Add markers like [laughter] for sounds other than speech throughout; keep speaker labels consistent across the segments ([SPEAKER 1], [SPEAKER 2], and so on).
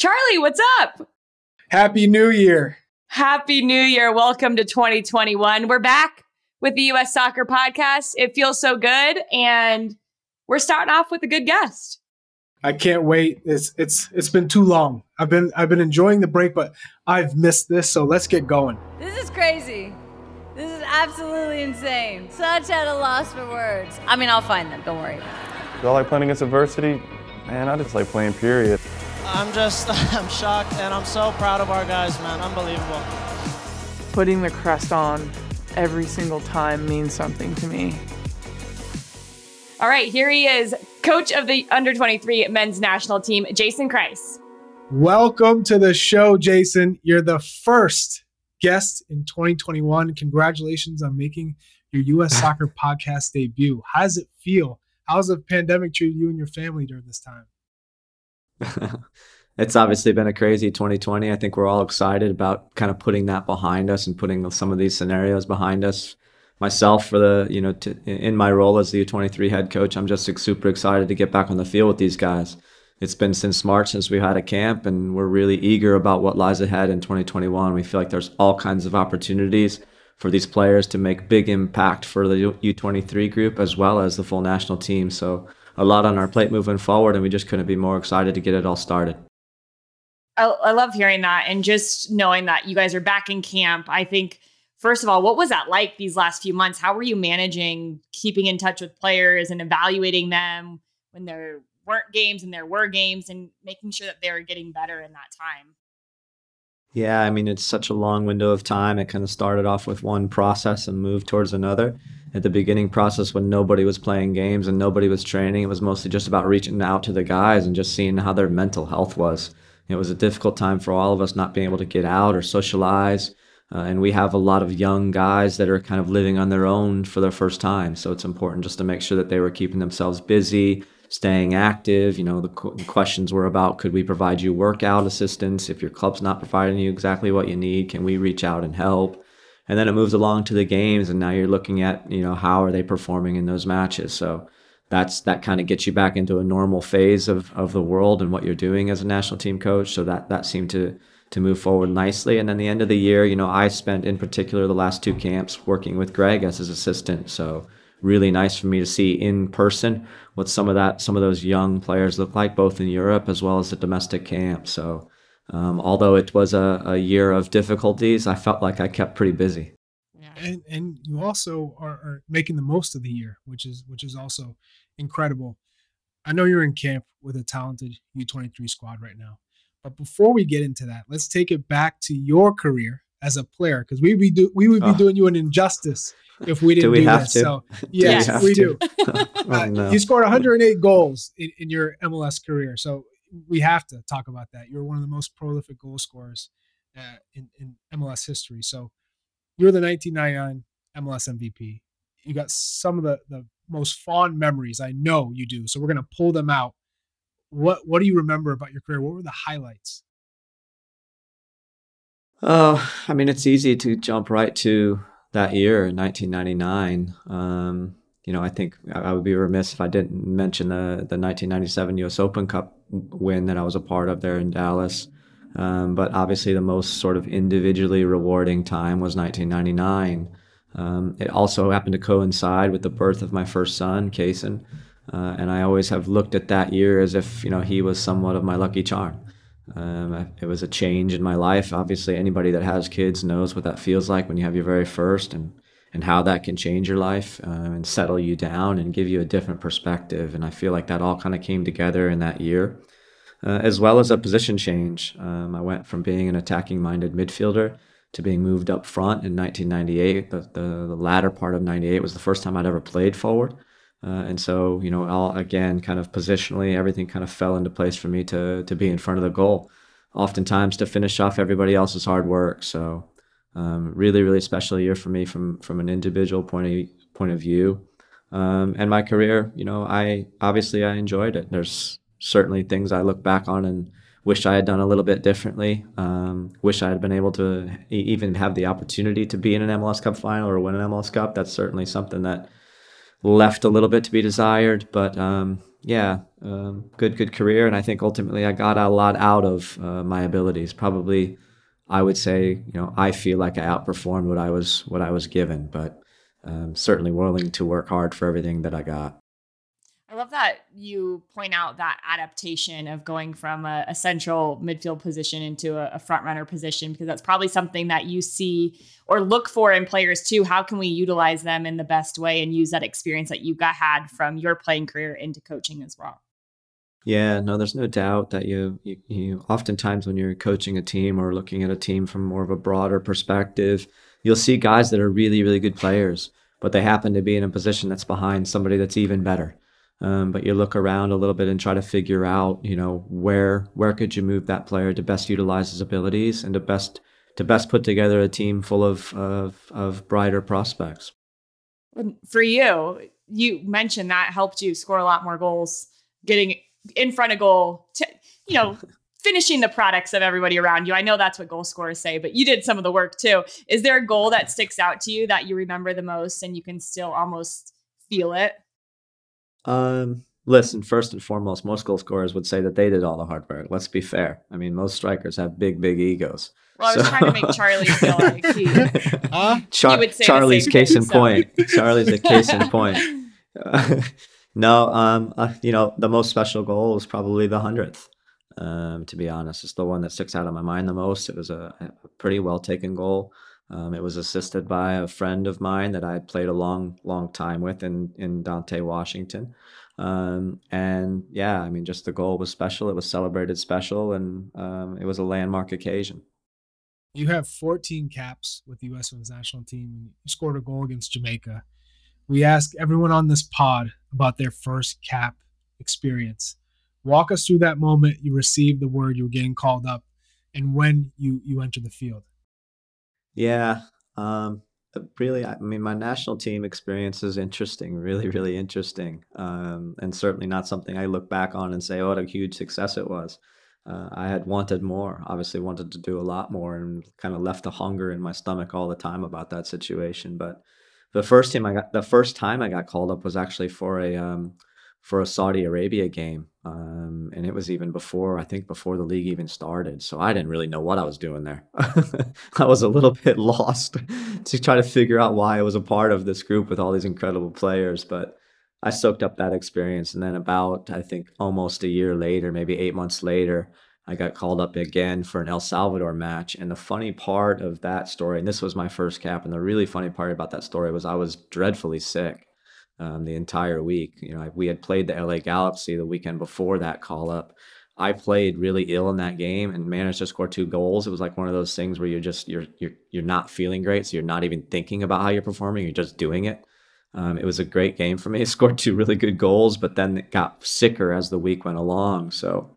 [SPEAKER 1] Charlie, what's up?
[SPEAKER 2] Happy New Year.
[SPEAKER 1] Happy New Year. Welcome to 2021. We're back with the US Soccer Podcast. It feels so good. And we're starting off with a good guest.
[SPEAKER 2] I can't wait. It's it's it's been too long. I've been I've been enjoying the break, but I've missed this, so let's get going.
[SPEAKER 3] This is crazy. This is absolutely insane. Such at a loss for words. I mean, I'll find them. Don't worry.
[SPEAKER 4] Do I like playing against adversity? Man, I just like playing, period.
[SPEAKER 5] I'm just, [laughs] I'm shocked and I'm so proud of our guys, man. Unbelievable.
[SPEAKER 6] Putting the crest on every single time means something to me.
[SPEAKER 1] All right, here he is, coach of the under 23 men's national team, Jason Kreis.
[SPEAKER 2] Welcome to the show, Jason. You're the first guest in 2021. Congratulations on making your U.S. Soccer [laughs] podcast debut. How does it feel? How's the pandemic treated you and your family during this time? [laughs]
[SPEAKER 7] it's obviously been a crazy 2020. I think we're all excited about kind of putting that behind us and putting some of these scenarios behind us. Myself, for the you know, to, in my role as the U23 head coach, I'm just super excited to get back on the field with these guys. It's been since March since we had a camp, and we're really eager about what lies ahead in 2021. We feel like there's all kinds of opportunities for these players to make big impact for the U23 group as well as the full national team. So a lot on our plate moving forward, and we just couldn't be more excited to get it all started.
[SPEAKER 1] I, I love hearing that, and just knowing that you guys are back in camp. I think first of all, what was that like these last few months? How were you managing keeping in touch with players and evaluating them when there weren't games and there were games and making sure that they were getting better in that time?
[SPEAKER 7] Yeah, I mean, it's such a long window of time. It kind of started off with one process and moved towards another. At the beginning process, when nobody was playing games and nobody was training, it was mostly just about reaching out to the guys and just seeing how their mental health was. It was a difficult time for all of us not being able to get out or socialize. Uh, and we have a lot of young guys that are kind of living on their own for their first time. So it's important just to make sure that they were keeping themselves busy, staying active. You know, the, qu- the, questions were about could we provide you workout assistance? If your club's not providing you exactly what you need, can we reach out and help? And then it moves along to the games, and now you're looking at, you know, how are they performing in those matches? So that's that kind of gets you back into a normal phase of, of the world and what you're doing as a national team coach. So that that seemed to to move forward nicely. And then the end of the year, you know, I spent in particular the last two camps working with Greg as his assistant. So really nice for me to see in person what some of that some of those young players look like both in Europe as well as the domestic camp. So um, although it was a, a year of difficulties, I felt like I kept pretty busy.
[SPEAKER 2] And and you also are, are making the most of the year, which is which is also incredible. I know you're in camp with a talented U23 squad right now. But before we get into that, let's take it back to your career as a player because we be do, we would be oh. doing you an injustice if we [laughs] didn't do, we do this. To? So yes, [laughs] do we, we do. [laughs] oh, uh. You scored 108 goals in, in, your MLS career, so we have to talk about that. You're one of the most prolific goal scorers uh, in, in MLS history. So you're the 1999 MLS MVP. You got some of the the most fond memories. I know you do. So we're gonna pull them out. What What do you remember about your career? What were the highlights?
[SPEAKER 7] Oh, I mean, it's easy to jump right to that year, 1999. Um, you know, I think I would be remiss if I didn't mention the the 1997 U.S. Open Cup win that I was a part of there in Dallas. Um, but obviously, the most sort of individually rewarding time was 1999. Um, it also happened to coincide with the birth of my first son, Kason, uh, and I always have looked at that year as if you know he was somewhat of my lucky charm. Um, it was a change in my life. Obviously, anybody that has kids knows what that feels like when you have your very first, and and how that can change your life uh, and settle you down and give you a different perspective. And I feel like that all kind of came together in that year, uh, as well as a position change. Um, I went from being an attacking-minded midfielder to being moved up front in 1998. The, the, the latter part of 98 was the first time I'd ever played forward. Uh, and so, you know, all again, kind of positionally, everything kind of fell into place for me to to be in front of the goal. Oftentimes to finish off everybody else's hard work. So, um, really, really special year for me from from an individual point of point of view. Um, and my career, you know, I obviously I enjoyed it. There's certainly things I look back on and wish I had done a little bit differently. Um, wish I had been able to even have the opportunity to be in an MLS Cup final or win an MLS Cup. That's certainly something that left a little bit to be desired. But um, yeah, um, good good career, and I think ultimately I got a lot out of uh, my abilities. Probably, I would say, you know, I feel like I outperformed what I was what I was given, but um, certainly willing to work hard for everything that I got.
[SPEAKER 1] I love that you point out that adaptation of going from a, a central midfield position into a, a front runner position because that's probably something that you see or look for in players too. How can we utilize them in the best way and use that experience that you got had from your playing career into coaching as well?
[SPEAKER 7] Yeah, no, there's no doubt that you, you, you oftentimes when you're coaching a team or looking at a team from more of a broader perspective, you'll see guys that are really, really good players, but they happen to be in a position that's behind somebody that's even better. Um, but you look around a little bit and try to figure out, you know, where where could you move that player to best utilize his abilities and to best to best put together a team full of of, of brighter prospects.
[SPEAKER 1] For you, you mentioned that helped you score a lot more goals, getting in front of goal, to, you know, [laughs] finishing the products of everybody around you. I know that's what goal scorers say, but you did some of the work too. Is there a goal that sticks out to you that you remember the most and you can still almost feel it?
[SPEAKER 7] Um, listen, first and foremost, most goal scorers would say that they did all the hard work. Let's be fair. I mean, most strikers have big, big egos.
[SPEAKER 1] Well, I was so... trying to make Charlie feel like [laughs] he,
[SPEAKER 7] uh, Char- he Charlie's case thing, in so. point. Charlie's a case in [laughs] point. Uh, no, um, uh, you know, the most special goal is probably the hundredth. Um, to be honest, it's the one that sticks out of my mind the most. It was a, a pretty well taken goal. Um, it was assisted by a friend of mine that I played a long, long time with in, in Dante, Washington. Um, and yeah, I mean, just the goal was special. It was celebrated special, and um, it was a landmark occasion.
[SPEAKER 2] You have 14 caps with the U.S. Women's National Team. You scored a goal against Jamaica. We ask everyone on this pod about their first cap experience. Walk us through that moment you received the word you were getting called up, and when you you entered the field.
[SPEAKER 7] Yeah. Um, really, I mean, my national team experience is interesting, really, really interesting. Um, and certainly not something I look back on and say, oh, what a huge success it was. Uh, I had wanted more, obviously wanted to do a lot more and kind of left a hunger in my stomach all the time about that situation. But the first time I got, the first time I got called up was actually for a, um, for a Saudi Arabia game. Um, and it was even before, I think, before the league even started. So I didn't really know what I was doing there. [laughs] I was a little bit [laughs] lost to try to figure out why I was a part of this group with all these incredible players. But I soaked up that experience. And then, about, I think, almost a year later, maybe eight months later, I got called up again for an El Salvador match. And the funny part of that story, and this was my first cap, and the really funny part about that story was I was dreadfully sick um, the entire week. You know, we had played the LA Galaxy the weekend before that call up. I played really ill in that game and managed to score two goals. It was like one of those things where you're just you're you're you're not feeling great, so you're not even thinking about how you're performing. You're just doing it. Um, it was a great game for me. I [laughs] scored two really good goals, but then it got sicker as the week went along. So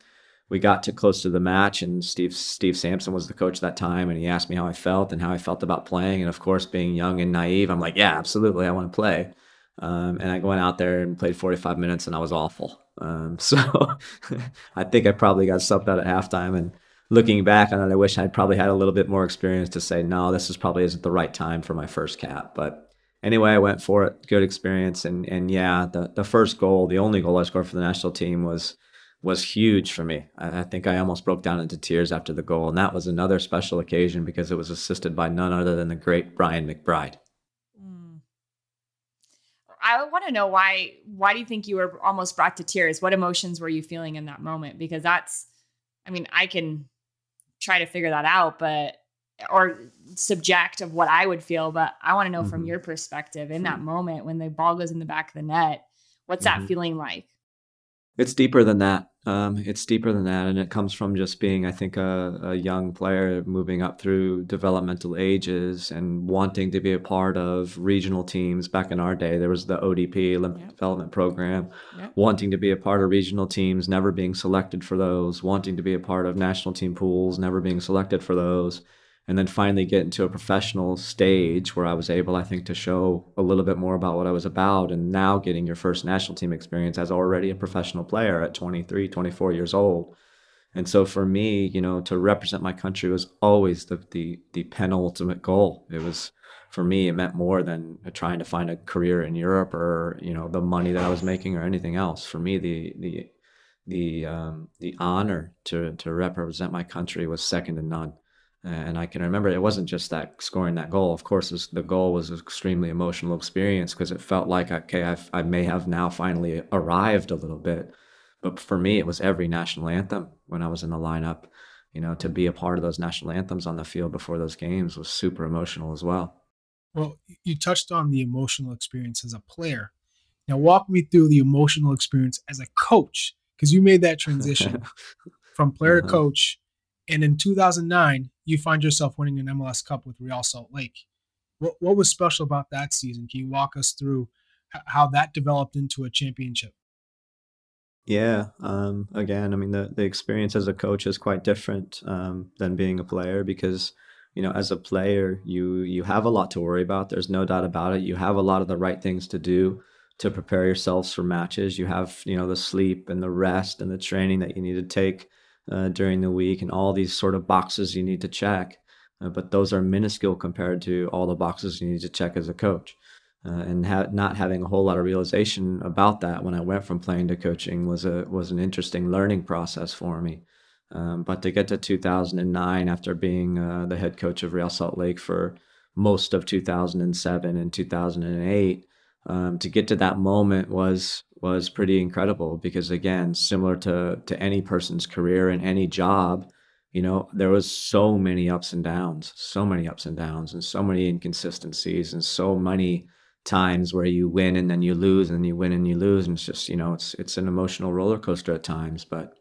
[SPEAKER 7] we got to close to the match, and Steve Steve Sampson was the coach that time, and he asked me how I felt and how I felt about playing. And of course, being young and naive, I'm like, yeah, absolutely, I want to play. Um, and I went out there and played 45 minutes and I was awful. Um, [laughs] so [laughs] I think I probably got subbed out at halftime. And looking back on it, I wish I'd probably had a little bit more experience to say, no, this is probably isn't the right time for my first cap. But anyway, I went for it. Good experience. And, and yeah, the, the first goal, the only goal I scored for the national team was, was huge for me. I, think I almost broke down into tears after the goal. And that was another special occasion because it was assisted by none other than the great Brian McBride.
[SPEAKER 1] I want to know why why do you think you were almost brought to tears? What emotions were you feeling in that moment? Because that's I mean, I can try to figure that out, but or subject of what I would feel, but I want to know mm-hmm. from your perspective in that moment when the ball goes in the back of the net, what's mm-hmm. that feeling like?
[SPEAKER 7] It's deeper than that. Um, it's deeper than that, and it comes from just being, I think, a, a, young player moving up through developmental ages and wanting to be a part of regional teams. Back in our day, there was the ODP Olympic yep. Development Program, yep. wanting to be a part of regional teams, never being selected for those, wanting to be a part of national team pools, never being selected for those and then finally get into a professional stage where I was able, I think, to show a little bit more about what I was about. And now getting your first national team experience as already a professional player at 23, 24 years old. And so for me, you know, to represent my country was always the the the penultimate goal. It was for me, it meant more than trying to find a career in Europe or you know the money that I was making or anything else. For me, the the the um, the honor to to represent my country was second to none. And I can remember it wasn't just that scoring that goal. Of course, was, the goal was an extremely emotional experience because it felt like okay, I've, I may have now finally arrived a little bit. But for me, it was every national anthem when I was in the lineup. You know, to be a part of those national anthems on the field before those games was super emotional as well.
[SPEAKER 2] Well, you touched on the emotional experience as a player. Now, walk me through the emotional experience as a coach, because you made that transition [laughs] from player uh-huh. to coach. And in 2009, you find yourself winning an MLS Cup with Real Salt Lake. What, what was special about that season? Can you walk us through how that developed into a championship?
[SPEAKER 7] Yeah. Um, again, I mean, the, the experience as a coach is quite different um, than being a player because you know as a player you you have a lot to worry about there's no doubt about it you have a lot of the right things to do to prepare yourselves for matches you have you know the sleep and the rest and the training that you need to take uh, during the week and all these sort of boxes you need to check uh, but those are minuscule compared to all the boxes you need to check as a coach uh, and ha- not having a whole lot of realization about that when I went from playing to coaching was a was an interesting learning process for me. Um, but to get to 2009 after being uh, the head coach of Real Salt Lake for most of 2007 and 2008, um, to get to that moment was was pretty incredible because again, similar to to any person's career and any job, you know, there was so many ups and downs, so many ups and downs, and so many inconsistencies, and so many times where you win and then you lose and you win and you lose, and it's just you know, it's it's an emotional roller coaster at times, but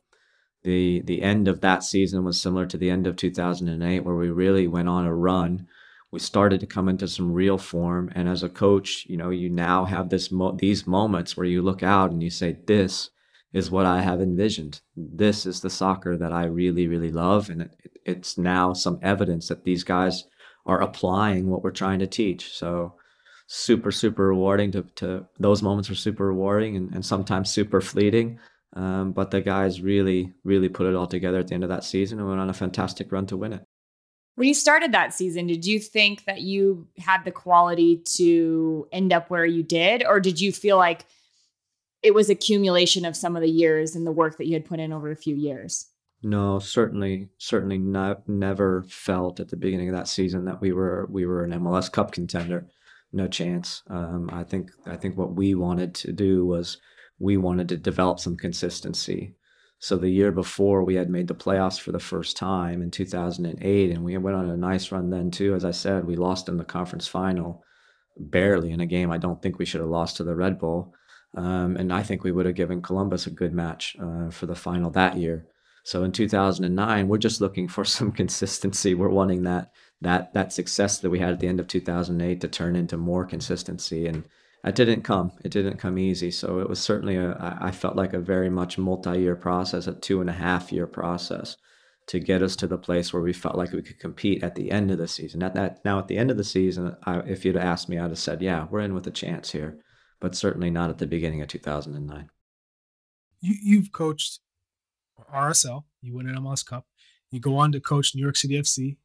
[SPEAKER 7] the the end of that season was similar to the end of 2008 where we really went on a run we started to come into some real form. And as a coach you know you now have this mo- these moments where you look out and you say this is what i have envisioned. This is the soccer that i really really love. And it, it's now some evidence that these guys are applying what we're trying to teach. So super super rewarding to, to those moments are super rewarding and, and sometimes super fleeting. Um, but the guys really, really put it all together at the end of that season and went on a fantastic run to win it.
[SPEAKER 1] When you started that season, did you think that you had the quality to end up where you did? Or did you feel like it was accumulation of some of the years and the work that you had put in over a few years?
[SPEAKER 7] No, certainly, certainly not. Never felt at the beginning of that season that we were we were an MLS Cup contender. No chance. Um, I think I think what we wanted to do was we wanted to develop some consistency. So the year before, we had made the playoffs for the first time in 2008, and we went on a nice run then too. As I said, we lost in the conference final, barely in a game I don't think we should have lost to the Red Bull, um, and I think we would have given Columbus a good match uh, for the final that year. So in 2009, we're just looking for [laughs] some consistency. We're wanting that that that success that we had at the end of 2008 to turn into more consistency and it didn't come. It didn't come easy. So it was certainly a. I felt like a very much multi-year process, a two and a half year process, to get us to the place where we felt like we could compete at the end of the season. At that now, at the end of the season, I, if you'd asked me, I'd have said, "Yeah, we're in with a chance here," but certainly not at the beginning of 2009.
[SPEAKER 2] You, you've coached RSL. You win an MLS Cup. You go on to coach New York City FC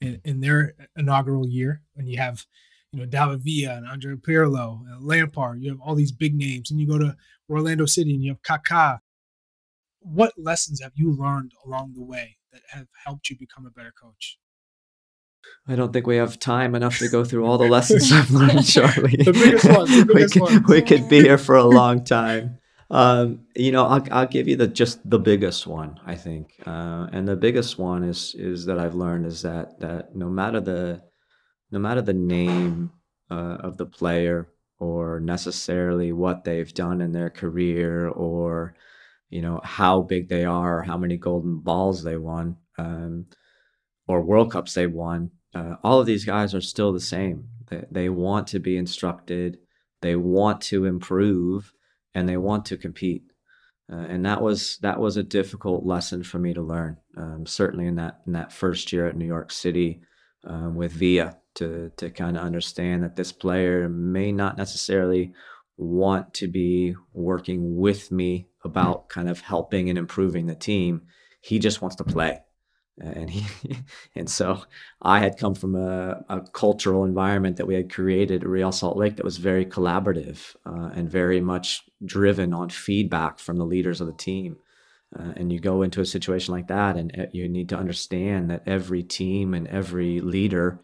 [SPEAKER 2] in, in their inaugural year, and you have you know, David Villa and Andrea Pirlo, uh, Lampard. You have all these big names, and you go to Orlando City and you have Kaká. What lessons have you learned along the way that have helped you become a better coach?
[SPEAKER 7] I don't think we have time enough to go through all the lessons I've learned, Charlie. [laughs]
[SPEAKER 2] the biggest ones. The biggest [laughs]
[SPEAKER 7] we, could, we could be here for a long time. Um, you know, I'll, I'll give you the just the biggest one, I think, uh, and the biggest one is is that I've learned is that that no matter the no matter the name uh, of the player or necessarily what they've done in their career or you know how big they are or how many golden balls they won um, or world cups they won uh, all of these guys are still the same. They, they want to be instructed. They want to improve and they want to compete. Uh, and that was that was a difficult lesson for me to learn um, certainly in that in that first year at new york city um, with villa to to kind of understand that this player may not necessarily want to be working with me about kind of helping and improving the team. he just wants to play and he [laughs] and so I had come from a, a, cultural environment that we had created at Real Salt Lake that was very collaborative uh, and very much driven on feedback from the leaders of the team. Uh, and you go into a situation like that, and uh, you need to understand that every team and every leader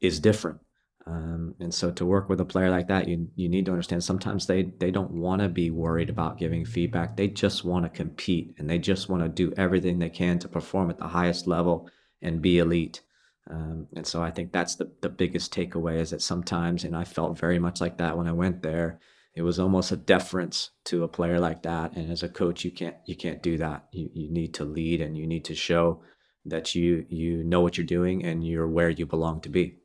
[SPEAKER 7] is different. Um, and so to work with a player like that, you you need to understand sometimes they they don't want to be worried about giving feedback. They just want to compete and they just want to do everything they can to perform at the highest level and be elite. Um, and so I think that's the the biggest takeaway is that sometimes, and I felt very much like that when I went there. It was almost a deference to a player like that. And as a coach, you can't you can't do that. You you need to lead and you need to show that you you know what you're doing and you're where you belong to be.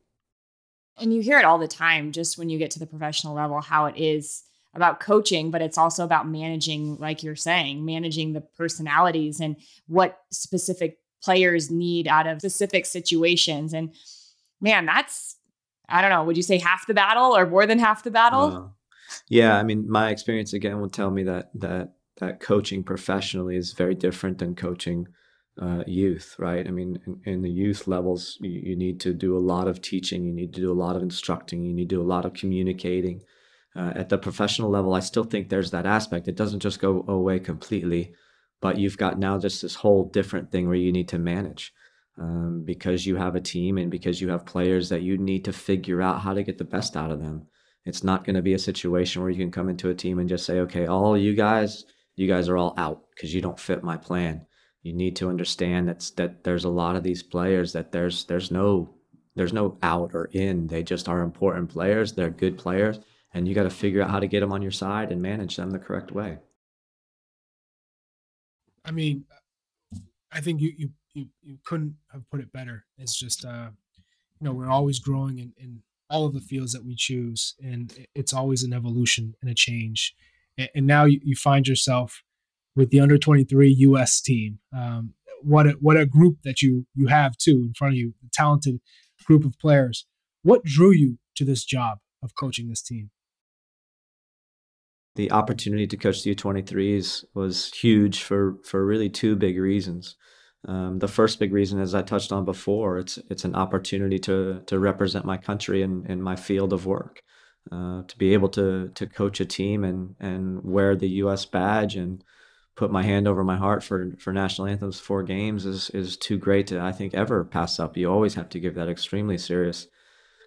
[SPEAKER 1] And you hear it all the time, just when you get to the professional level, how it is about coaching, but it's also about managing, like you're saying, managing the personalities and what specific players need out of specific situations. And man, that's, I don't know, would you say half the battle or more than half the battle?
[SPEAKER 7] Yeah. I mean, my experience again will tell me that, that, that coaching professionally is very different than coaching uh, youth, right? I mean, in, in the youth levels, you, you, need to do a lot of teaching, you need to do a lot of instructing, you need to do a lot of communicating. Uh, at the professional level, I still think there's that aspect. It doesn't just go away completely, but you've got now just this whole different thing where you need to manage um, because you have a team and because you have players that you need to figure out how to get the best out of them. It's not going to be a situation where you can come into a team and just say, okay, all you guys, you guys are all out because you don't fit my plan you need to understand that's that there's a lot of these players that there's there's no there's no out or in. They just are important players. They're good players, and you got to figure out how to get them on your side and manage them the correct way.
[SPEAKER 2] I mean, I think you you you, you couldn't have put it better. It's just uh, you know we're always growing and, in all of the fields that we choose, and it's always an evolution and a change. And, now you, you find yourself with the under 23 US team. Um, what a, what a group that you you have too in front of you, a talented group of players. What drew you to this job of coaching this team?
[SPEAKER 7] The opportunity to coach the U23s was huge for for really two big reasons. Um, the first big reason, as I touched on before, it's it's an opportunity to to represent my country in, in my field of work, uh, to be able to to coach a team and and wear the U.S. badge and put my hand over my heart for for national anthems four games is is too great to I think ever pass up. You always have to give that extremely serious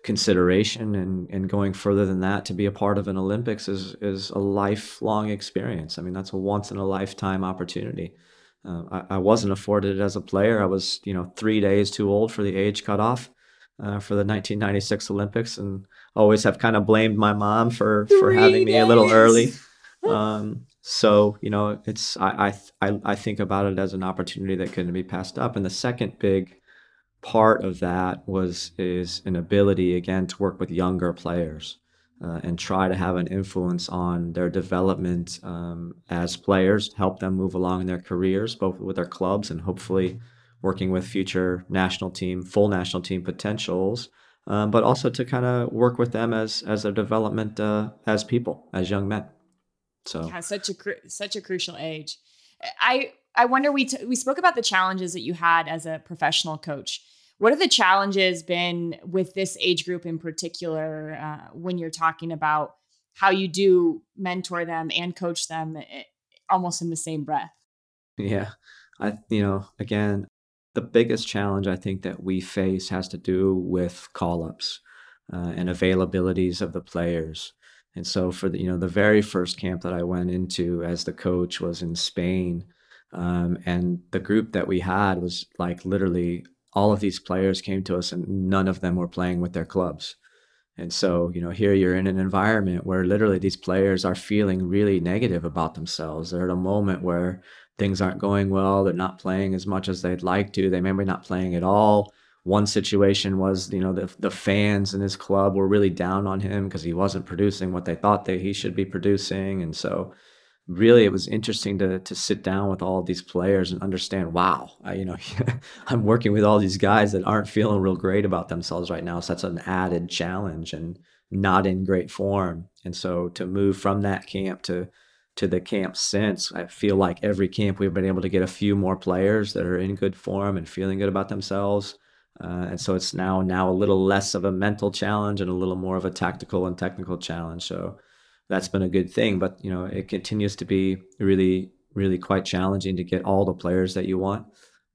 [SPEAKER 7] consideration and and going further than that to be a part of an Olympics is is a lifelong experience. I mean that's a once in a lifetime opportunity. Uh, I, I, wasn't afforded it as a player. I was you know three days too old for the age cutoff uh, for the 1996 Olympics, and always have kind of blamed my mom for three for having days. me a little early. [laughs] Um, so you know, it's I, I I think about it as an opportunity that couldn't be passed up. And the second big part of that was is an ability again to work with younger players uh, and try to have an influence on their development um, as players, help them move along in their careers, both with their clubs and hopefully working with future national team, full national team potentials. Um, but also to kind of work with them as as their development uh, as people, as young men. So
[SPEAKER 1] yeah, such a cru- such a crucial age. I I wonder we t- we spoke about the challenges that you had as a professional coach. What have the challenges been with this age group in particular uh, when you're talking about how you do mentor them and coach them eh, almost in the same breath?
[SPEAKER 7] Yeah, I you know again the biggest challenge I think that we face has to do with call ups uh, and availabilities of the players. And so for the you know the very first camp that I went into as the coach was in Spain, um, and the group that we had was like literally all of these players came to us and none of them were playing with their clubs. And so, you know, here you're in an environment where literally these players are feeling really negative about themselves. They're at a moment where things aren't going well. They're not playing as much as they'd like to. They may be not playing at all one situation was you know the the fans in his club were really down on him because he wasn't producing what they thought that he should be producing and so really it was interesting to to sit down with all these players and understand wow I, you know [laughs] i'm working with all these guys that aren't feeling real great about themselves right now so that's an added challenge and not in great form and so to move from that camp to to the camp since, I feel like every camp we've been able to get a few more players that are in good form and feeling good about themselves. Uh, and so it's now now a little less of a mental challenge and a little more of a tactical and technical challenge. So that's been a good thing. But you know, it continues to be really, really quite challenging to get all the players that you want.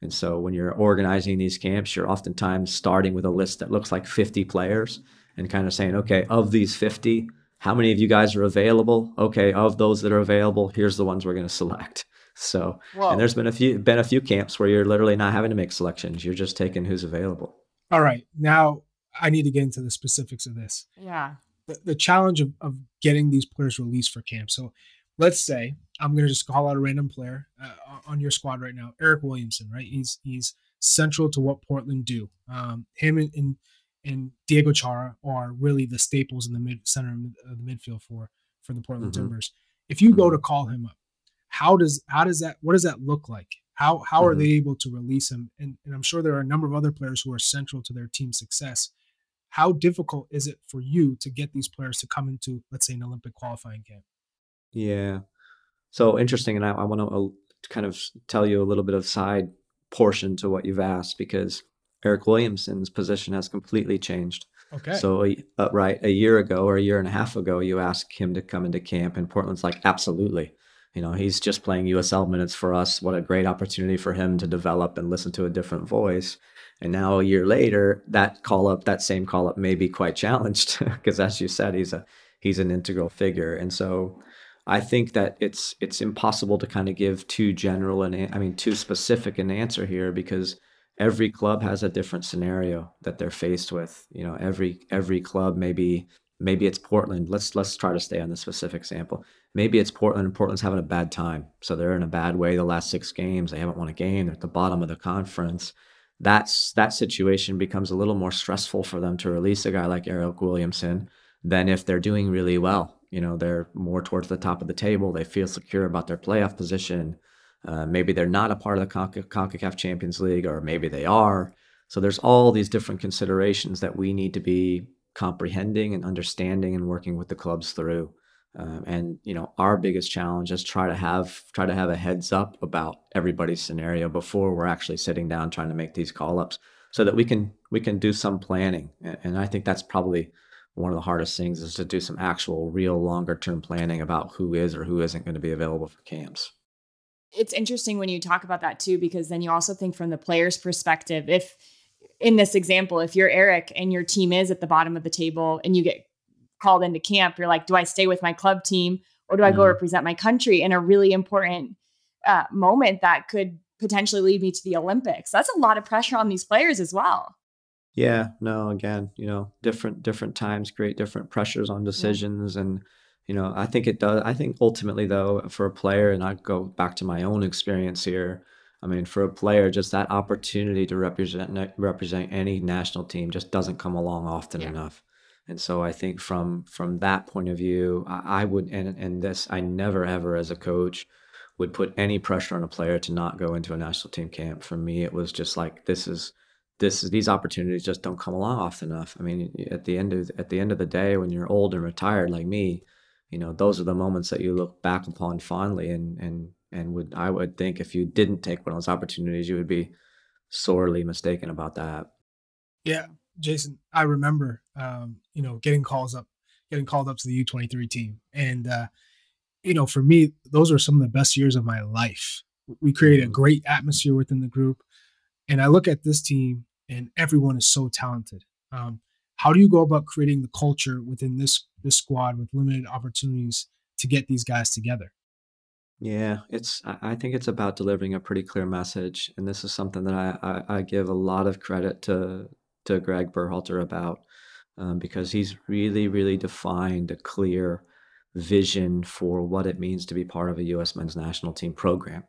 [SPEAKER 7] And so when you're organizing these camps, you're oftentimes starting with a list that looks like 50 players and kind of saying, okay, of these 50, how many of you guys are available? Okay, of those that are available, here's the ones we're going to select. [laughs] So, Whoa. and there's been a few been a few camps where you're literally not having to make selections. You're just taking who's available.
[SPEAKER 2] All right. Now I need to get into the specifics of this.
[SPEAKER 1] Yeah.
[SPEAKER 2] The, the challenge of, of getting these players released for camp. So let's say I'm going to just call out a random player uh, on your squad right now, Eric Williamson, right? He's he's central to what Portland do. Um, him and, and and Diego Chara are really the staples in the mid center of the midfield for for the Portland mm-hmm. Timbers. If you go to mm-hmm. call him up, how does how does that what does that look like? How how mm-hmm. are they able to release him? And, and I'm sure there are a number of other players who are central to their team's success. How difficult is it for you to get these players to come into, let's say, an Olympic qualifying camp?
[SPEAKER 7] Yeah, so interesting, and I, I want to uh, kind of tell you a little bit of side portion to what you've asked because Eric Williamson's position has completely changed.
[SPEAKER 2] Okay.
[SPEAKER 7] So, uh, right, a year ago or a year and a half ago, you asked him to come into camp, and Portland's like, absolutely. You know, he's just playing USL minutes for us. What a great opportunity for him to develop and listen to a different voice. And now, a year later, that call up, that same call up, may be quite challenged [laughs] because, as you said, he's a he's an integral figure. And so, I think that it's it's impossible to kind of give too general and I mean too specific an answer here because every club has a different scenario that they're faced with. You know, every every club maybe maybe it's Portland. Let's let's try to stay on the specific sample. Maybe it's Portland and Portland's having a bad time. So they're in a bad way the last six games. They haven't won a game. They're at the bottom of the conference. That's that situation becomes a little more stressful for them to release a guy like Eric Williamson than if they're doing really well. You know, they're more towards the top of the table. They feel secure about their playoff position. Uh, maybe they're not a part of the CONCACAF Champions League, or maybe they are. So there's all these different considerations that we need to be comprehending and understanding and working with the clubs through. Um, and you know, our biggest challenge is try to have try to have a heads up about everybody's scenario before we're actually sitting down trying to make these call ups, so that we can we can do some planning. And, and I think that's probably one of the hardest things is to do some actual, real, longer term planning about who is or who isn't going to be available for camps
[SPEAKER 1] it's interesting when you talk about that too, because then you also think from the player's perspective. If in this example, if you're Eric and your team is at the bottom of the table and you get called into camp, you're like, do I stay with my club team or do I go mm-hmm. represent my country in a really important uh, moment that could potentially lead me to the Olympics? That's a lot of pressure on these players as well.
[SPEAKER 7] Yeah, no, again, you know, different different times create different pressures on decisions yeah. and you know, I think it does. I think ultimately, though, for a player, and I go back to my own experience here. I mean, for a player, just that opportunity to represent represent any national team just doesn't come along often yeah. enough. And so I think from from that point of view, I, I would and and this I never ever as a coach would put any pressure on a player to not go into a national team camp. For me, it was just like this is this is these opportunities just don't come along often enough. I mean, at the end of at the end of the day, when you're old and retired like me, you know those are the moments that you look back upon fondly and and and would i would think if you didn't take one of those opportunities you would be sorely mistaken about that
[SPEAKER 2] yeah jason i remember um, you know getting calls up getting called up to the u23 team and uh, you know for me those are some of the best years of my life we create a mm-hmm. great atmosphere within the group and i look at this team and everyone is so talented um, how do you go about creating the culture within this this squad with limited opportunities to get these guys together?
[SPEAKER 7] Yeah, it's. I think it's about delivering a pretty clear message, and this is something that I I, I give a lot of credit to to Greg Berhalter about um, because he's really really defined a clear vision for what it means to be part of a U.S. men's national team program,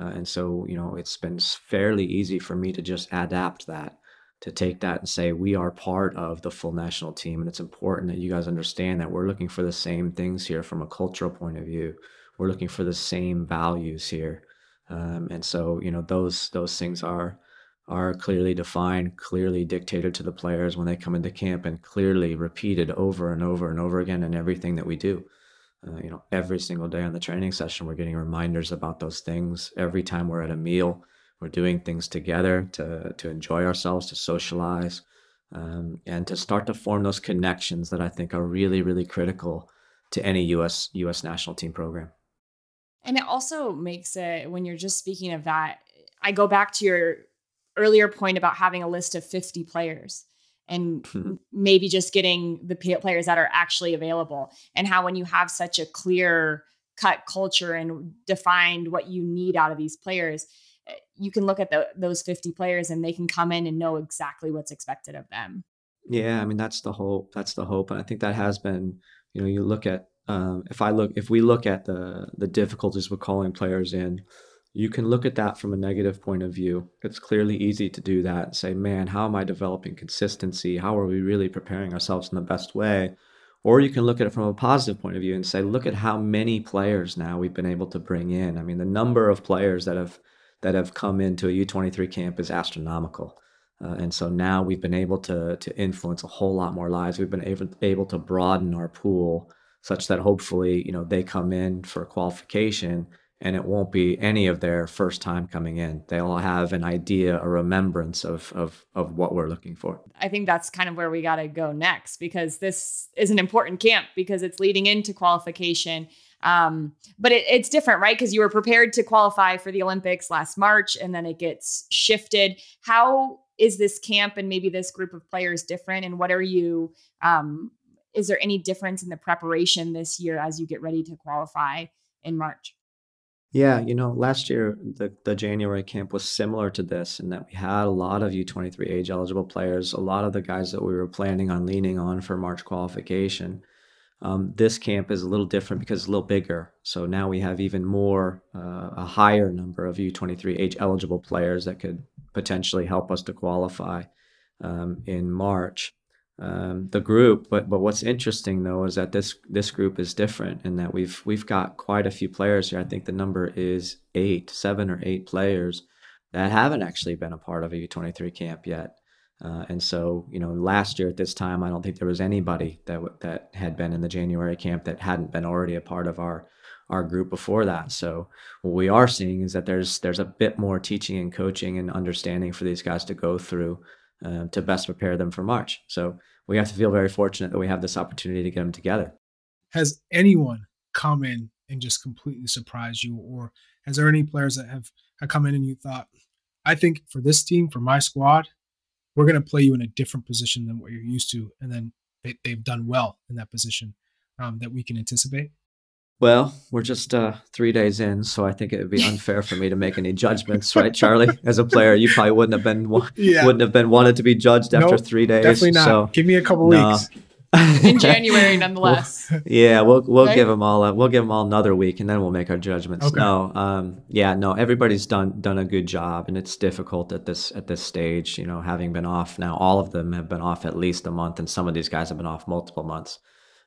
[SPEAKER 7] uh, and so you know it's been fairly easy for me to just adapt that to take that and say we are part of the full national team and it's important that you guys understand that we're looking for the same things here from a cultural point of view we're looking for the same values here um, and so you know those those things are are clearly defined clearly dictated to the players when they come into camp and clearly repeated over and over and over again in everything that we do Uh, you know, every single day on the training session, we're getting reminders about those things. Every time we're at a meal, we're doing things together to to enjoy ourselves, to socialize, um, and to start to form those connections that I think are really, really critical to any U.S. U.S. national team program.
[SPEAKER 1] And it also makes it when you're just speaking of that. I go back to your earlier point about having a list of 50 players and
[SPEAKER 7] Mhm.
[SPEAKER 1] maybe just getting the players that are actually available and how when you have such a clear cut culture and defined what you need out of these players eh, you can look at the, those 50 players and they can come in and know exactly what's expected of them
[SPEAKER 7] Yeah, I mean that's the hope. That's the hope, and I think that has been. You know, you look at um, if I look if we look at the the difficulties with calling players in, you can look at that from a negative point of view. It's clearly easy to do that and say, man, how am I developing consistency? How are we really preparing ourselves in the best way? Or you can look at it from a positive point of view and say, look at how many players now we've been able to bring in. I mean, the number of players that have that have come into a U23 camp is astronomical. Uh, and so now we've been able to to influence a whole lot more lives. We've been able able to broaden our pool such that hopefully you know they come in for qualification and it won't be any of their first time coming in. They'll have an idea, a remembrance of of of what we're looking for.
[SPEAKER 1] I think that's kind of where we got to go next because this is an important camp because it's leading into qualification. Um, but it, it's different, right? Because you were prepared to qualify for the Olympics last March and then it gets shifted. How is this camp and maybe this group of players different? And what are you, um, is there any difference in the preparation this year as you get ready to qualify in March?
[SPEAKER 7] Yeah, you know, last year the the January camp was similar to this in that we had a lot of U23 age eligible players, a lot of the guys that we were planning on leaning on for March qualification. Um, this camp is a little different because it's a little bigger. So now we have even more, uh, a higher number of U23 age eligible players that could potentially help us to qualify um, in March. Um, the group, but but what's interesting though is that this this group is different in that we've we've got quite a few players here. I think the number is eight, seven or eight players that haven't actually been a part of a U23 camp yet. Uh, and so, you know, last year at this time, I don't think there was anybody that w- that had been in the January camp that hadn't been already a part of our our group before that. So, what we are seeing is that there's there's a bit more teaching and coaching and understanding for these guys to go through uh, to best prepare them for March. So, we have to feel very fortunate that we have this opportunity to get them together.
[SPEAKER 2] Has anyone come in and just completely surprised you, or has there any players that have, have come in and you thought, I think for this team, for my squad, we're going to play you in a different position than what you're used to, and then they, they've done well in that position um, that we can anticipate?
[SPEAKER 7] Well, we're just uh, three days in, so I think it would be unfair for me to make any judgments, right, Charlie? As a player, you probably wouldn't have been wa-
[SPEAKER 2] Yeah,
[SPEAKER 7] wouldn't have been wanted to be judged after three days.
[SPEAKER 2] definitely not.
[SPEAKER 7] So,
[SPEAKER 2] Give me a couple
[SPEAKER 7] no.
[SPEAKER 2] weeks.
[SPEAKER 1] In January, nonetheless. [laughs]
[SPEAKER 7] yeah, we'll we'll
[SPEAKER 1] Right?
[SPEAKER 7] give them all a, we'll give them all another week, and then we'll make our judgments.
[SPEAKER 2] Okay.
[SPEAKER 7] No, um, yeah, no, everybody's done done a good job, and it's difficult at this at this stage. You know, having been off now, all of them have been off at least a month, and some of these guys have been off multiple months.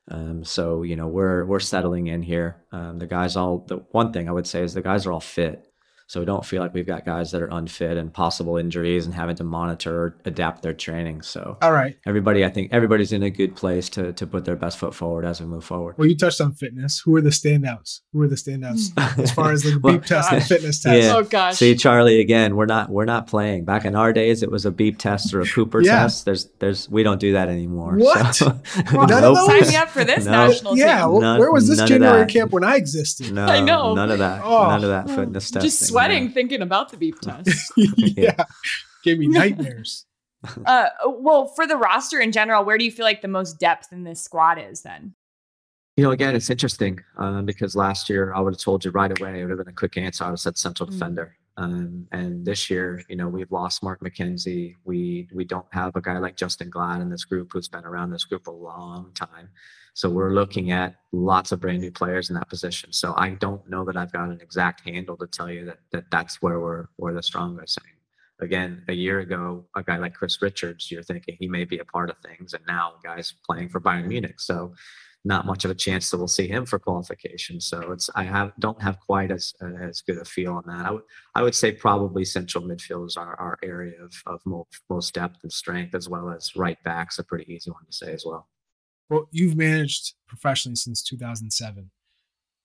[SPEAKER 7] Um, so you know, we're we're settling in here. Um, the guys all the one thing I would say is the guys are all fit. So we don't feel like we've got guys that are unfit and possible injuries and having to monitor or adapt their training. So
[SPEAKER 2] All right.
[SPEAKER 7] everybody, I think everybody's in a good place to to put their best foot forward as we move forward.
[SPEAKER 2] Well, you touched on fitness. Who are the standouts? Who are the standouts hmm. as far as the [laughs]
[SPEAKER 7] Well,
[SPEAKER 2] beep test and fitness test?
[SPEAKER 7] Yeah.
[SPEAKER 1] Oh gosh.
[SPEAKER 7] See, Charlie, again, we're not we're not playing. Back in our days, it was a beep test or a [laughs] Cooper
[SPEAKER 2] Yeah.
[SPEAKER 7] test. There's there's we don't do that anymore.
[SPEAKER 2] What?
[SPEAKER 7] So, [laughs]
[SPEAKER 2] Well,
[SPEAKER 7] nope.
[SPEAKER 1] Sign me up for this
[SPEAKER 7] No.
[SPEAKER 1] national
[SPEAKER 2] yeah.
[SPEAKER 1] team.
[SPEAKER 2] well, where was this January camp when I existed?
[SPEAKER 7] No,
[SPEAKER 1] I know.
[SPEAKER 7] none of that.
[SPEAKER 2] Oh.
[SPEAKER 7] None of that fitness testing.
[SPEAKER 1] Just sweating
[SPEAKER 7] no.
[SPEAKER 1] thinking about the beep test. [laughs] [laughs]
[SPEAKER 2] yeah. Gave me nightmares. [laughs]
[SPEAKER 1] uh, well, for the roster in general, where do you feel like the most depth in this squad is then?
[SPEAKER 7] You know, again, it's interesting um, because last year I would have told you right away. It would have been a quick answer. I would have said central
[SPEAKER 1] Mm.
[SPEAKER 7] defender. Um, and this year, you know, we've lost Mark McKenzie. We we don't have a guy like Justen Glad in this group who's been around this group a long time. So we're looking at lots of brand new players in that position. So I don't know that I've got an exact handle to tell you that, that that's where we're we're the strongest. I mean, again, a year ago, a guy like Chris Richards, you're thinking he may be a part of things, and now guy's playing for Bayern Munich. So not much of a chance that we'll see him for qualification. So it's I have don't have quite as as good a feel on that. I would I would say probably central midfield is our, our area of, of most, most depth and strength, as well as right back's a pretty easy one to say as well.
[SPEAKER 2] Well, you've managed professionally since 2007.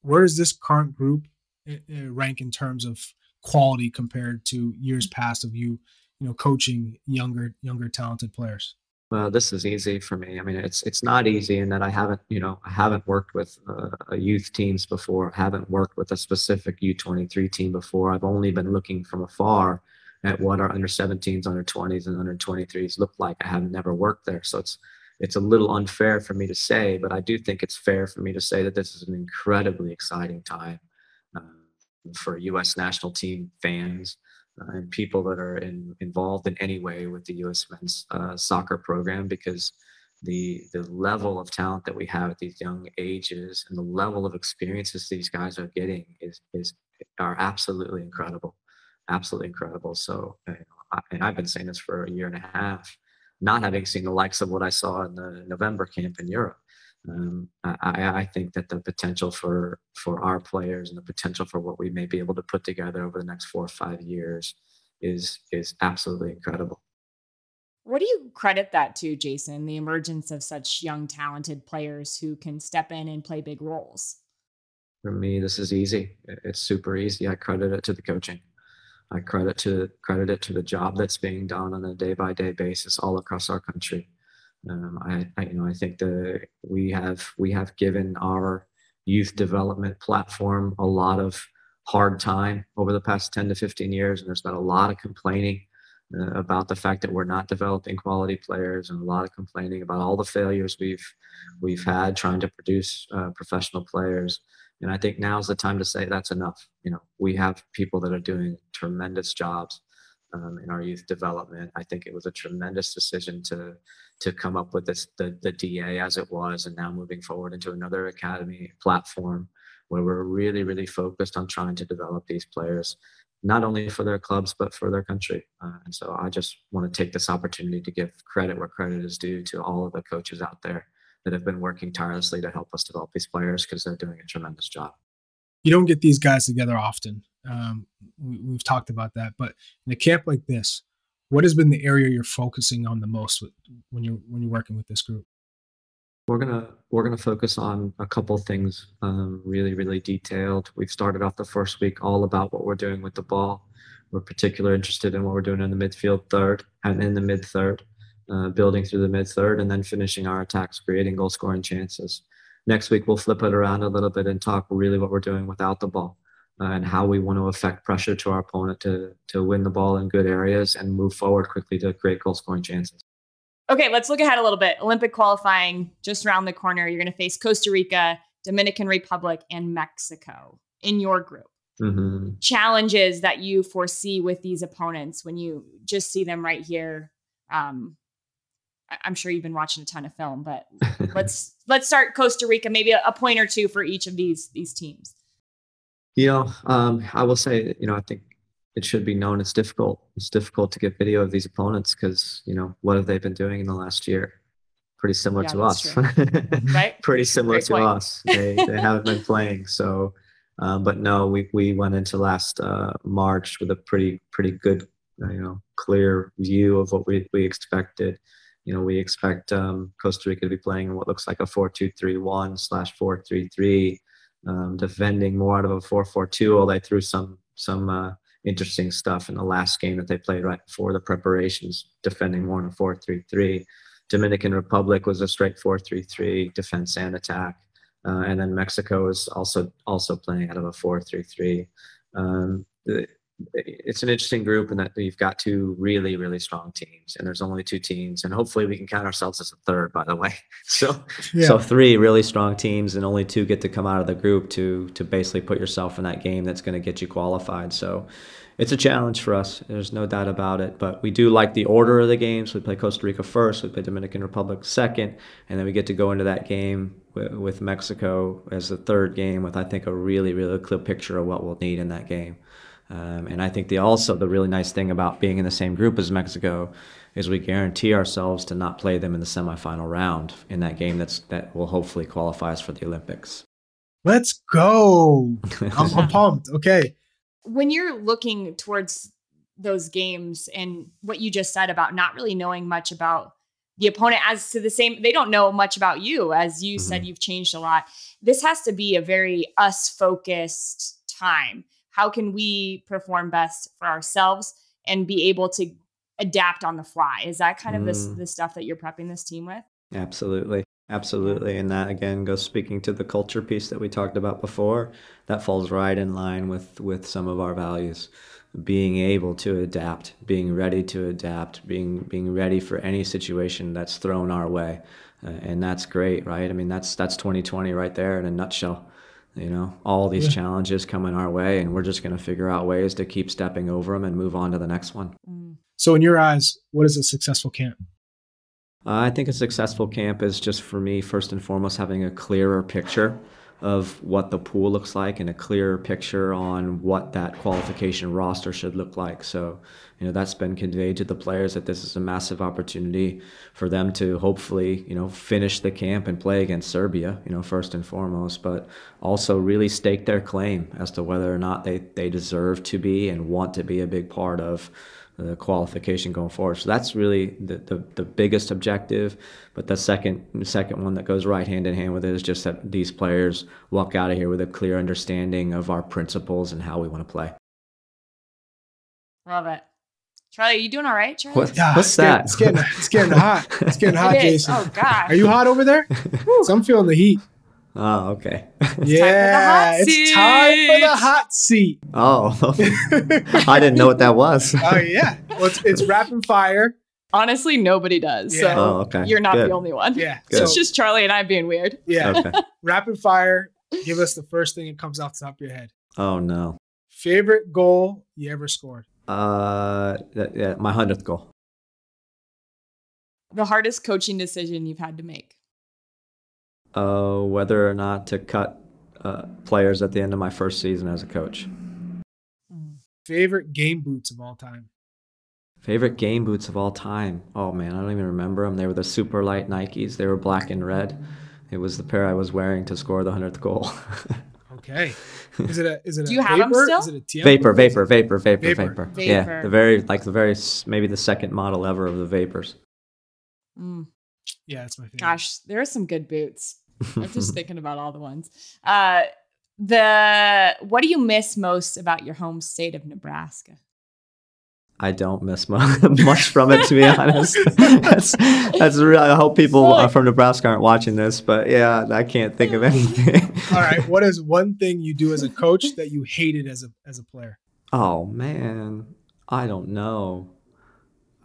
[SPEAKER 2] where does this current group uh, rank in terms of quality compared to years past of you, you know, coaching younger, younger talented players?
[SPEAKER 7] Well, this is easy for me. I mean, it's it's not easy in that I haven't, you know, I haven't worked with uh, youth teams before. I haven't worked with a specific U23 team before. I've only been looking from afar at what our under 17s, under 20s, and under 23s look like. I have never worked there, so it's it's a little unfair for me to say, but I do think it's fair for me to say that this is an incredibly exciting time uh, for U.S. national team fans uh, and people that are in, involved in any way with the U.S. men's uh, soccer program because the the level of talent that we have at these young ages and the level of experiences these guys are getting is is are absolutely incredible, absolutely incredible. So, know, I, and I've been saying this for a year and a half, not having seen the likes of what I saw in the November camp in Europe. Um, I, I, think that the potential for for our players and the potential for what we may be able to put together over the next four or five years is is absolutely incredible.
[SPEAKER 1] What do you credit that to, Jason? The emergence of such young, talented players who can step in and play big roles.
[SPEAKER 7] For me, this is easy. It's super easy. I credit it to the coaching. I credit to credit it to the job that's being done on a day by day basis all across our country. Um, I, I, you know, I think that we have we have given our youth development platform a lot of hard time over the past 10 to 15 years, and there's been a lot of complaining uh, about the fact that we're not developing quality players, and a lot of complaining about all the failures we've we've had trying to produce uh, professional players. And I think now's the time to say that's enough. You know, we have people that are doing tremendous jobs um, in our youth development. I think it was a tremendous decision to to come up with this the, the DA as it was, and now moving forward into another academy platform where we're really really focused on trying to develop these players not only for their clubs but for their country. Uh, and so I just want to take this opportunity to give credit where credit is due to all of the coaches out there that have been working tirelessly to help us develop these players because they're doing a tremendous job.
[SPEAKER 2] You don't get these guys together often. Um, we, we've talked about that, but in a camp like this, what has been the area you're focusing on the most with, when you're when you're working with this group?
[SPEAKER 7] We're gonna we're gonna focus on a couple things, um, really really detailed. We've started off the first week all about what we're doing with the ball. We're particularly interested in what we're doing in the midfield third and in the mid third, uh, building through the mid third, and then finishing our attacks, creating goal scoring chances. Next week we'll flip it around a little bit and talk really what we're doing without the ball uh, and how we want to affect pressure to our opponent to to win the ball in good areas and move forward quickly to create goal scoring chances.
[SPEAKER 1] Okay, let's look ahead a little bit. Olympic qualifying just around the corner. You're going to face Costa Rica, Dominican Republic, and Mexico in your group. Mm-hmm. Challenges that you foresee with these opponents when you just see them right here. Um, I'm sure you've been watching a ton of film, but [laughs] let's let's start Costa Rica. Maybe a, a point or two for each of these these teams.
[SPEAKER 7] You know, um, I will say, you know, I think it should be known it's difficult. It's difficult to get video of these opponents because, you know, what have they been doing in the last year? Pretty similar yeah, to us, right? [laughs] Pretty similar Great to point. us. They, they haven't been [laughs] playing. So, um, but no, we, we went into last uh, March with a pretty, pretty good, you know, clear view of what we, we expected. You know, we expect um, Costa Rica to be playing in what looks like a 4 2 3 1 slash 4 3 3 um, defending more out of a 4-4-2, although they threw some some uh, interesting stuff in the last game that they played right before the preparations, defending more in a 4-3-3. Dominican Republic was a straight 4-3-3 defense and attack, uh, and then Mexico is also also playing out of a 4-3-3. Um, it's an interesting group in that you've got two really really strong teams and there's only two teams and hopefully we can count ourselves as a third by the way. [laughs] So yeah. so three really strong teams and only two get to come out of the group to to basically put yourself in that game that's going to get you qualified. So it's a challenge for us there's no doubt about it but we do like the order of the games. We play costa rica first we play dominican republic second and then we get to go into that game with, with mexico as the third game with i think a really really clear picture of what we'll need in that game um, and I think the also the really nice thing about being in the same group as Mexico is we guarantee ourselves to not play them in the semifinal round in that game that's that will hopefully qualify us for the Olympics.
[SPEAKER 2] Let's go! [laughs] I'm, I'm pumped. Okay.
[SPEAKER 1] When you're looking towards those games and what you just said about not really knowing much about the opponent as to the same they don't know much about you as you mm-hmm. said you've changed a lot this has to be a very us focused time how can we perform best for ourselves and be able to adapt on the fly? Is that kind of mm. this the stuff that you're prepping this team with?
[SPEAKER 7] Absolutely. Absolutely. And that again goes speaking to the culture piece that we talked about before that falls right in line with with some of our values. Being able to adapt, being ready to adapt, being being ready for any situation that's thrown our way, uh, and that's great, right? I mean, that's that's 2020 right there in a nutshell. You know, all these yeah. challenges coming our way, and we're just going to figure out ways to keep stepping over them and move on to the next one.
[SPEAKER 2] Mm. So, in your eyes, what is a successful camp?
[SPEAKER 7] Uh, I think a successful camp is just for me, first and foremost, having a clearer picture of what the pool looks like and a clearer picture on what that qualification roster should look like. So, you know, that's been conveyed to the players that this is a massive opportunity for them to hopefully, you know, finish the camp and play against Serbia, you know, first and foremost, but also really stake their claim as to whether or not they, they deserve to be and want to be a big part of the qualification going forward. So that's really the, the, the, biggest objective. But the second second one that goes right hand in hand with it is just that these players walk out of here with a clear understanding of our principles and how we want to play.
[SPEAKER 1] Love it. Charlie, are you doing all right, Charlie?
[SPEAKER 7] What, yeah, what's
[SPEAKER 2] it's
[SPEAKER 7] that?
[SPEAKER 2] it's getting, it's getting hot. It's getting hot, [laughs]
[SPEAKER 1] it
[SPEAKER 2] Jason.
[SPEAKER 1] Oh God.
[SPEAKER 2] Are you hot over there? so I'm feeling the heat.
[SPEAKER 7] Oh, okay.
[SPEAKER 2] yeah, it's time for the hot seat.
[SPEAKER 7] Oh, [laughs] I didn't know what that was. [laughs]
[SPEAKER 2] oh yeah, well, it's, it's rapid fire.
[SPEAKER 1] Honestly, nobody does. Yeah. So oh, okay. you're not Good. the only one.
[SPEAKER 2] Yeah.
[SPEAKER 1] So it's just Charlie and I being weird.
[SPEAKER 2] Yeah. Okay. rapid fire. Give us the first thing that comes off the top of your head.
[SPEAKER 7] Oh no.
[SPEAKER 2] Favorite goal you ever scored?
[SPEAKER 7] Uh, yeah, my hundredth goal.
[SPEAKER 1] The hardest coaching decision you've had to make
[SPEAKER 7] uh, whether or not to cut uh, players at the end of my first season as a coach.
[SPEAKER 2] Favorite game boots of all time?
[SPEAKER 7] Favorite game boots of all time? Oh man, I don't even remember them. They were the super light Nikes. They were black and red. It was the pair I was wearing to score the hundredth goal. [laughs]
[SPEAKER 2] okay. Is it a is it
[SPEAKER 1] Do
[SPEAKER 2] a
[SPEAKER 1] you
[SPEAKER 2] vapor?
[SPEAKER 1] have them still?
[SPEAKER 2] Is it a TM
[SPEAKER 7] vapor, vapor, vapor, vapor,
[SPEAKER 2] vapor,
[SPEAKER 7] vapor, vapor. Yeah, the very like the very maybe the second model ever of the vapors.
[SPEAKER 1] Mm.
[SPEAKER 2] Yeah, that's my favorite.
[SPEAKER 1] Gosh, there are some good boots. [laughs] I'm just thinking about all the ones. Uh, the what do you miss most about your home state of Nebraska?
[SPEAKER 7] I don't miss [laughs] much from it, to be honest. [laughs] that's that's real. I hope people from Nebraska aren't watching this, but yeah, I can't think of anything. [laughs]
[SPEAKER 2] All right, what is one thing you do as a coach that you hated as a as a player?
[SPEAKER 7] Oh man, I don't know.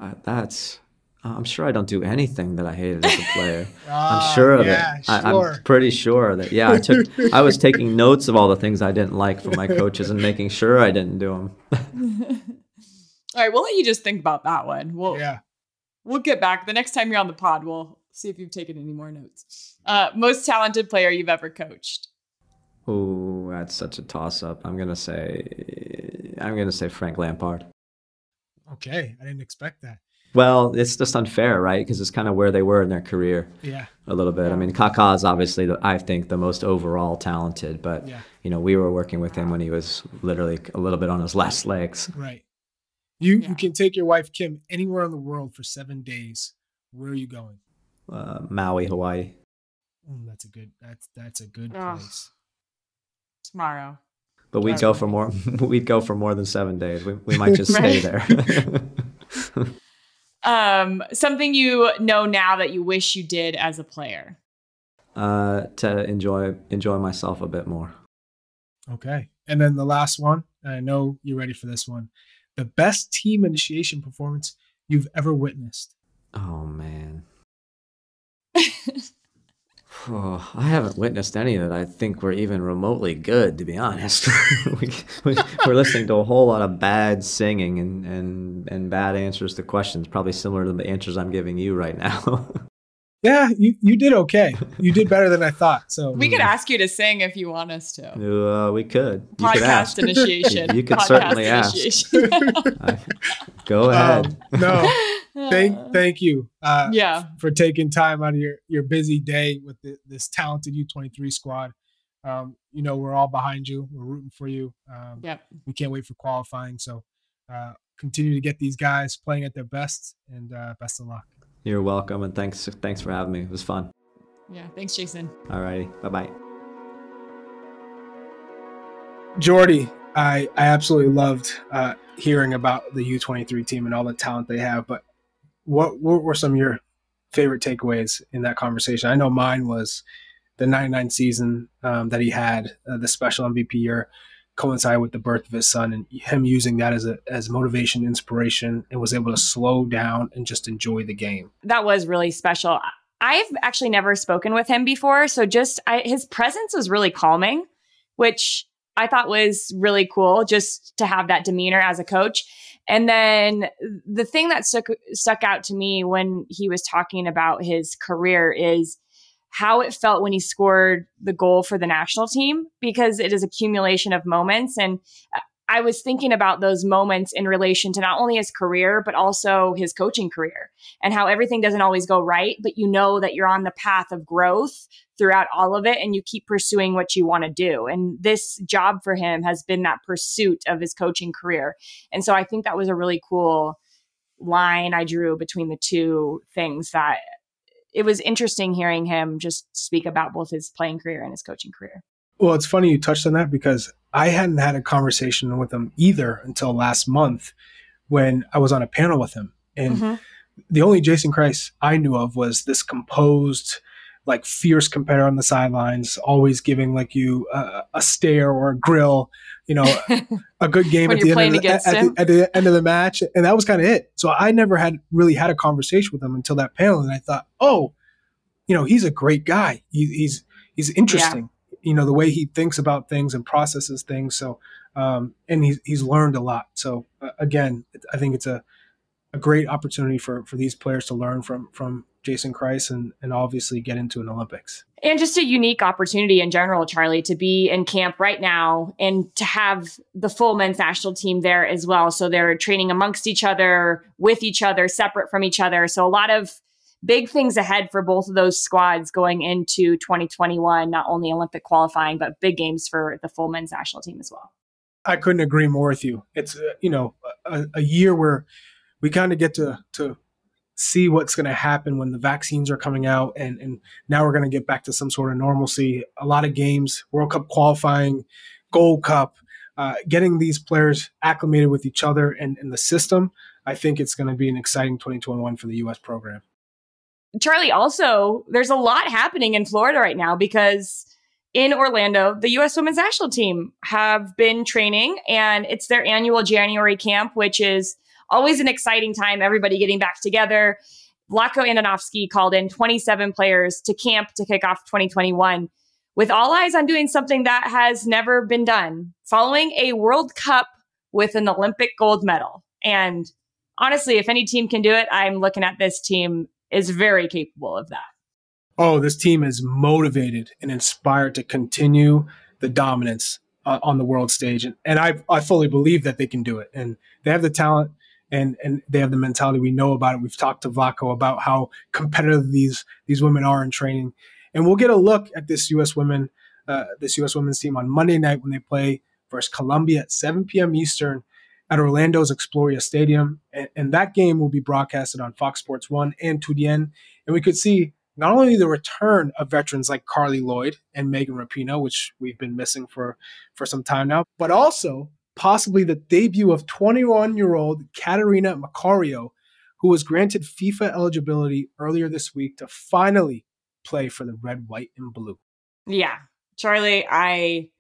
[SPEAKER 7] Uh, that's I'm sure I don't do anything that I hated as a player. I'm ah, sure of
[SPEAKER 2] yeah,
[SPEAKER 7] it.
[SPEAKER 2] Sure.
[SPEAKER 7] I, am pretty sure that yeah, I took I was taking notes of all the things I didn't like from my coaches and making sure I didn't do them.
[SPEAKER 1] All right, we'll let you just think about that one. We'll
[SPEAKER 2] yeah,
[SPEAKER 1] we'll get back the next time you're on the pod. We'll see if you've taken any more notes. Uh, most talented player you've ever coached.
[SPEAKER 7] Oh, that's such a toss up. I'm gonna say I'm gonna say Frank Lampard.
[SPEAKER 2] Okay, I didn't expect that.
[SPEAKER 7] Well, it's just unfair, right? Because it's kind of where they were in their career.
[SPEAKER 2] Yeah.
[SPEAKER 7] A little bit. I mean, Kaká is obviously, the, I think, the most overall talented, but
[SPEAKER 2] yeah.
[SPEAKER 7] you know, we were working with him when he was literally a little bit on his last legs.
[SPEAKER 2] Right. You yeah. you can take your wife Kim anywhere in the world for seven days. Where are you going?
[SPEAKER 7] Uh, Maui, Hawaii.
[SPEAKER 2] Mm, that's a good. That's that's a good oh. place.
[SPEAKER 1] Tomorrow.
[SPEAKER 7] But we'd go for more. [laughs] we'd go for more than seven days. We we might just stay there. [laughs]
[SPEAKER 1] um, something you know now that you wish you did as a player?
[SPEAKER 7] Uh, to enjoy enjoy myself a bit more.
[SPEAKER 2] Okay, and then the last one. I know you're ready for this one. The best team initiation performance you've ever witnessed.
[SPEAKER 7] Oh man. [laughs] Oh, I haven't witnessed any that I think were even remotely good, to be honest. [laughs] we, are listening to a whole lot of bad singing and, and, and bad answers to questions, probably similar to the answers I'm giving you right now. [laughs]
[SPEAKER 2] yeah, you, you did okay. You did better than I thought. So
[SPEAKER 1] we could ask you to sing if you want us to.
[SPEAKER 7] Uh, we could.
[SPEAKER 1] You Podcast could initiation.
[SPEAKER 7] you could certainly ask. [laughs] Go ahead.
[SPEAKER 2] Um, no [laughs] thank thank you
[SPEAKER 1] uh, yeah
[SPEAKER 2] for taking time out of your your busy day with the, this talented u23 squad um, you know we're all behind you we're rooting for you um,
[SPEAKER 1] yep.
[SPEAKER 2] we can't wait for qualifying so uh, continue to get these guys playing at their best and uh, best of luck
[SPEAKER 7] You're welcome, and thanks thanks for having me. It was fun.
[SPEAKER 1] Yeah, thanks, Jason.
[SPEAKER 7] All righty, bye bye.
[SPEAKER 2] Jordy, I I absolutely loved uh, hearing about the U23 team and all the talent they have. But what what were some of your favorite takeaways in that conversation? I know mine was the 99 season um, that he had, uh, the special MVP year, coincided with the birth of his son, and him using that as a as motivation, inspiration, and was able to slow down and just enjoy the game.
[SPEAKER 1] That was really special. I've actually never spoken with him before, so just I, his presence was really calming, which I thought was really cool just to have that demeanor as a coach. And then the thing that stuck stuck out to me when he was talking about his career is how it felt when he scored the goal for the national team because it is accumulation of moments and I was thinking about those moments in relation to not only his career, but also his coaching career and how everything doesn't always go right, but you know that you're on the path of growth throughout all of it and you keep pursuing what you want to do. And this job for him has been that pursuit of his coaching career. And so I think that was a really cool line I drew between the two things that it was interesting hearing him just speak about both his playing career and his coaching career.
[SPEAKER 2] Well, it's funny you touched on that because I hadn't had a conversation with him either until last month when I was on a panel with him. And mm-hmm. the only Jason Kreis I knew of was this composed, like fierce competitor on the sidelines, always giving like you uh, a stare or a grill, you know, a good [laughs] game at, the end of the, at, the, at the end of the match. And that was kind of it. So I never had really had a conversation with him until that panel. And I thought, oh, you know, he's a great guy. He, he's, he's interesting you know the way he thinks about things and processes things. So um, and he's he's learned a lot. So uh, again, I think it's a a great opportunity for for these players to learn from from Jason Kreis and and obviously get into an Olympics.
[SPEAKER 1] And just a unique opportunity in general, Charlie, to be in camp right now and to have the full men's national team there as well. So they're training amongst each other, with each other, separate from each other. So a lot of big things ahead for both of those squads going into 2021, not only Olympic qualifying, but big games for the full men's national team as well.
[SPEAKER 2] I couldn't agree more with you. It's, uh, you know, a, a year where we kind of get to, to see what's going to happen when the vaccines are coming out and, and now we're going to get back to some sort of normalcy. A lot of games, World Cup qualifying, Gold Cup, uh, getting these players acclimated with each other and, and the system. I think it's going to be an exciting 2021 for the U.S. program.
[SPEAKER 1] Charlie, also, there's a lot happening in Florida right now because in Orlando, the U.S. women's national team have been training and it's their annual January camp, which is always an exciting time, everybody getting back together. Vlatko Andonovski called in 27 players to camp to kick off 2021 with all eyes on doing something that has never been done, following a World Cup with an Olympic gold medal. And honestly, if any team can do it, I'm looking at this team is very capable of that.
[SPEAKER 2] Oh, this team is motivated and inspired to continue the dominance uh, on the world stage, and, and I I fully believe that they can do it, and they have the talent. And, and they have the mentality. We know about it. We've talked to Vlatko about how competitive these these women are in training, and we'll get a look at this U.S. women uh, this U.S. women's team on Monday night when they play versus Colombia at 7 p.m. Eastern at Orlando's Exploria Stadium. And, and, that game will be broadcasted on Fox Sports 1 and TUDN. And we could see not only the return of veterans like Carli Lloyd and Megan Rapinoe, which we've been missing for, for some time now, but also possibly the debut of 21 year old Catarina Macario, who was granted FIFA eligibility earlier this week to finally play for the red, white, and blue.
[SPEAKER 1] Yeah. Charlie, I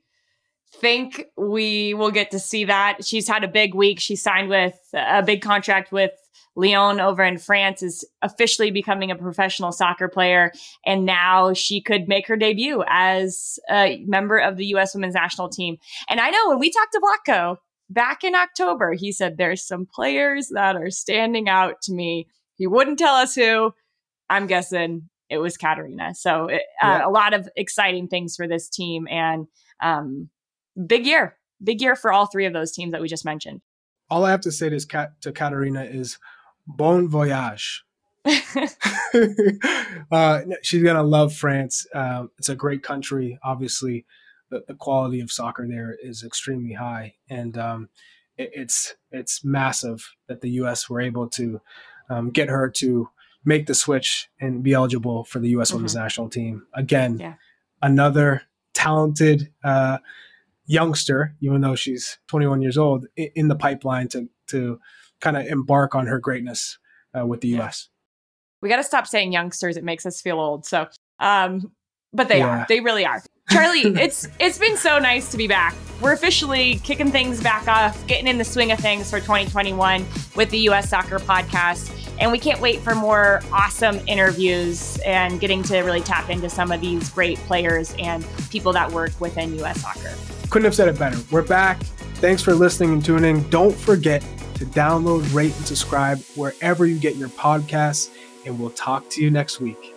[SPEAKER 1] think we will get to see that. She's had a big week. She signed with a big contract with Lyon over in France, is officially becoming a professional soccer player. And now she could make her debut as a member of the U.S. women's national team. And I know when we talked to Vlatko back in October, he said there's some players that are standing out to me. He wouldn't tell us who. I'm guessing it was Catarina. So it, uh, yeah. uh, a lot of exciting things for this team. And um, big year, big year for all three of those teams that we just mentioned.
[SPEAKER 2] All I have to say to, Kat, to Catarina is bon voyage. [laughs] uh, she's gonna love France. Uh, it's a great country. Obviously, the, the, quality of soccer there is extremely high, and um, it, it's it's massive that the U.S. were able to um, get her to make the switch and be eligible for the U.S.
[SPEAKER 1] Mhm.
[SPEAKER 2] Women's National Team. Again,
[SPEAKER 1] Yeah.
[SPEAKER 2] another talented uh, youngster, even though she's 21 years old, i- in the pipeline to to kind of embark on her greatness uh, with the
[SPEAKER 1] Yeah.
[SPEAKER 2] U.S.
[SPEAKER 1] We got to stop saying youngsters. It makes us feel old. So, um, but they
[SPEAKER 2] Yeah.
[SPEAKER 1] are. They really are. Charlie, [laughs] it's it's been so nice to be back. We're officially kicking things back off, getting in the swing of things for 2021 with the US Soccer Podcast. And we can't wait for more awesome interviews and getting to really tap into some of these great players and people that work within US Soccer.
[SPEAKER 2] Couldn't have said it better. We're back. Thanks for listening and tuning. Don't forget to download, rate, and subscribe wherever you get your podcasts. And we'll talk to you next week.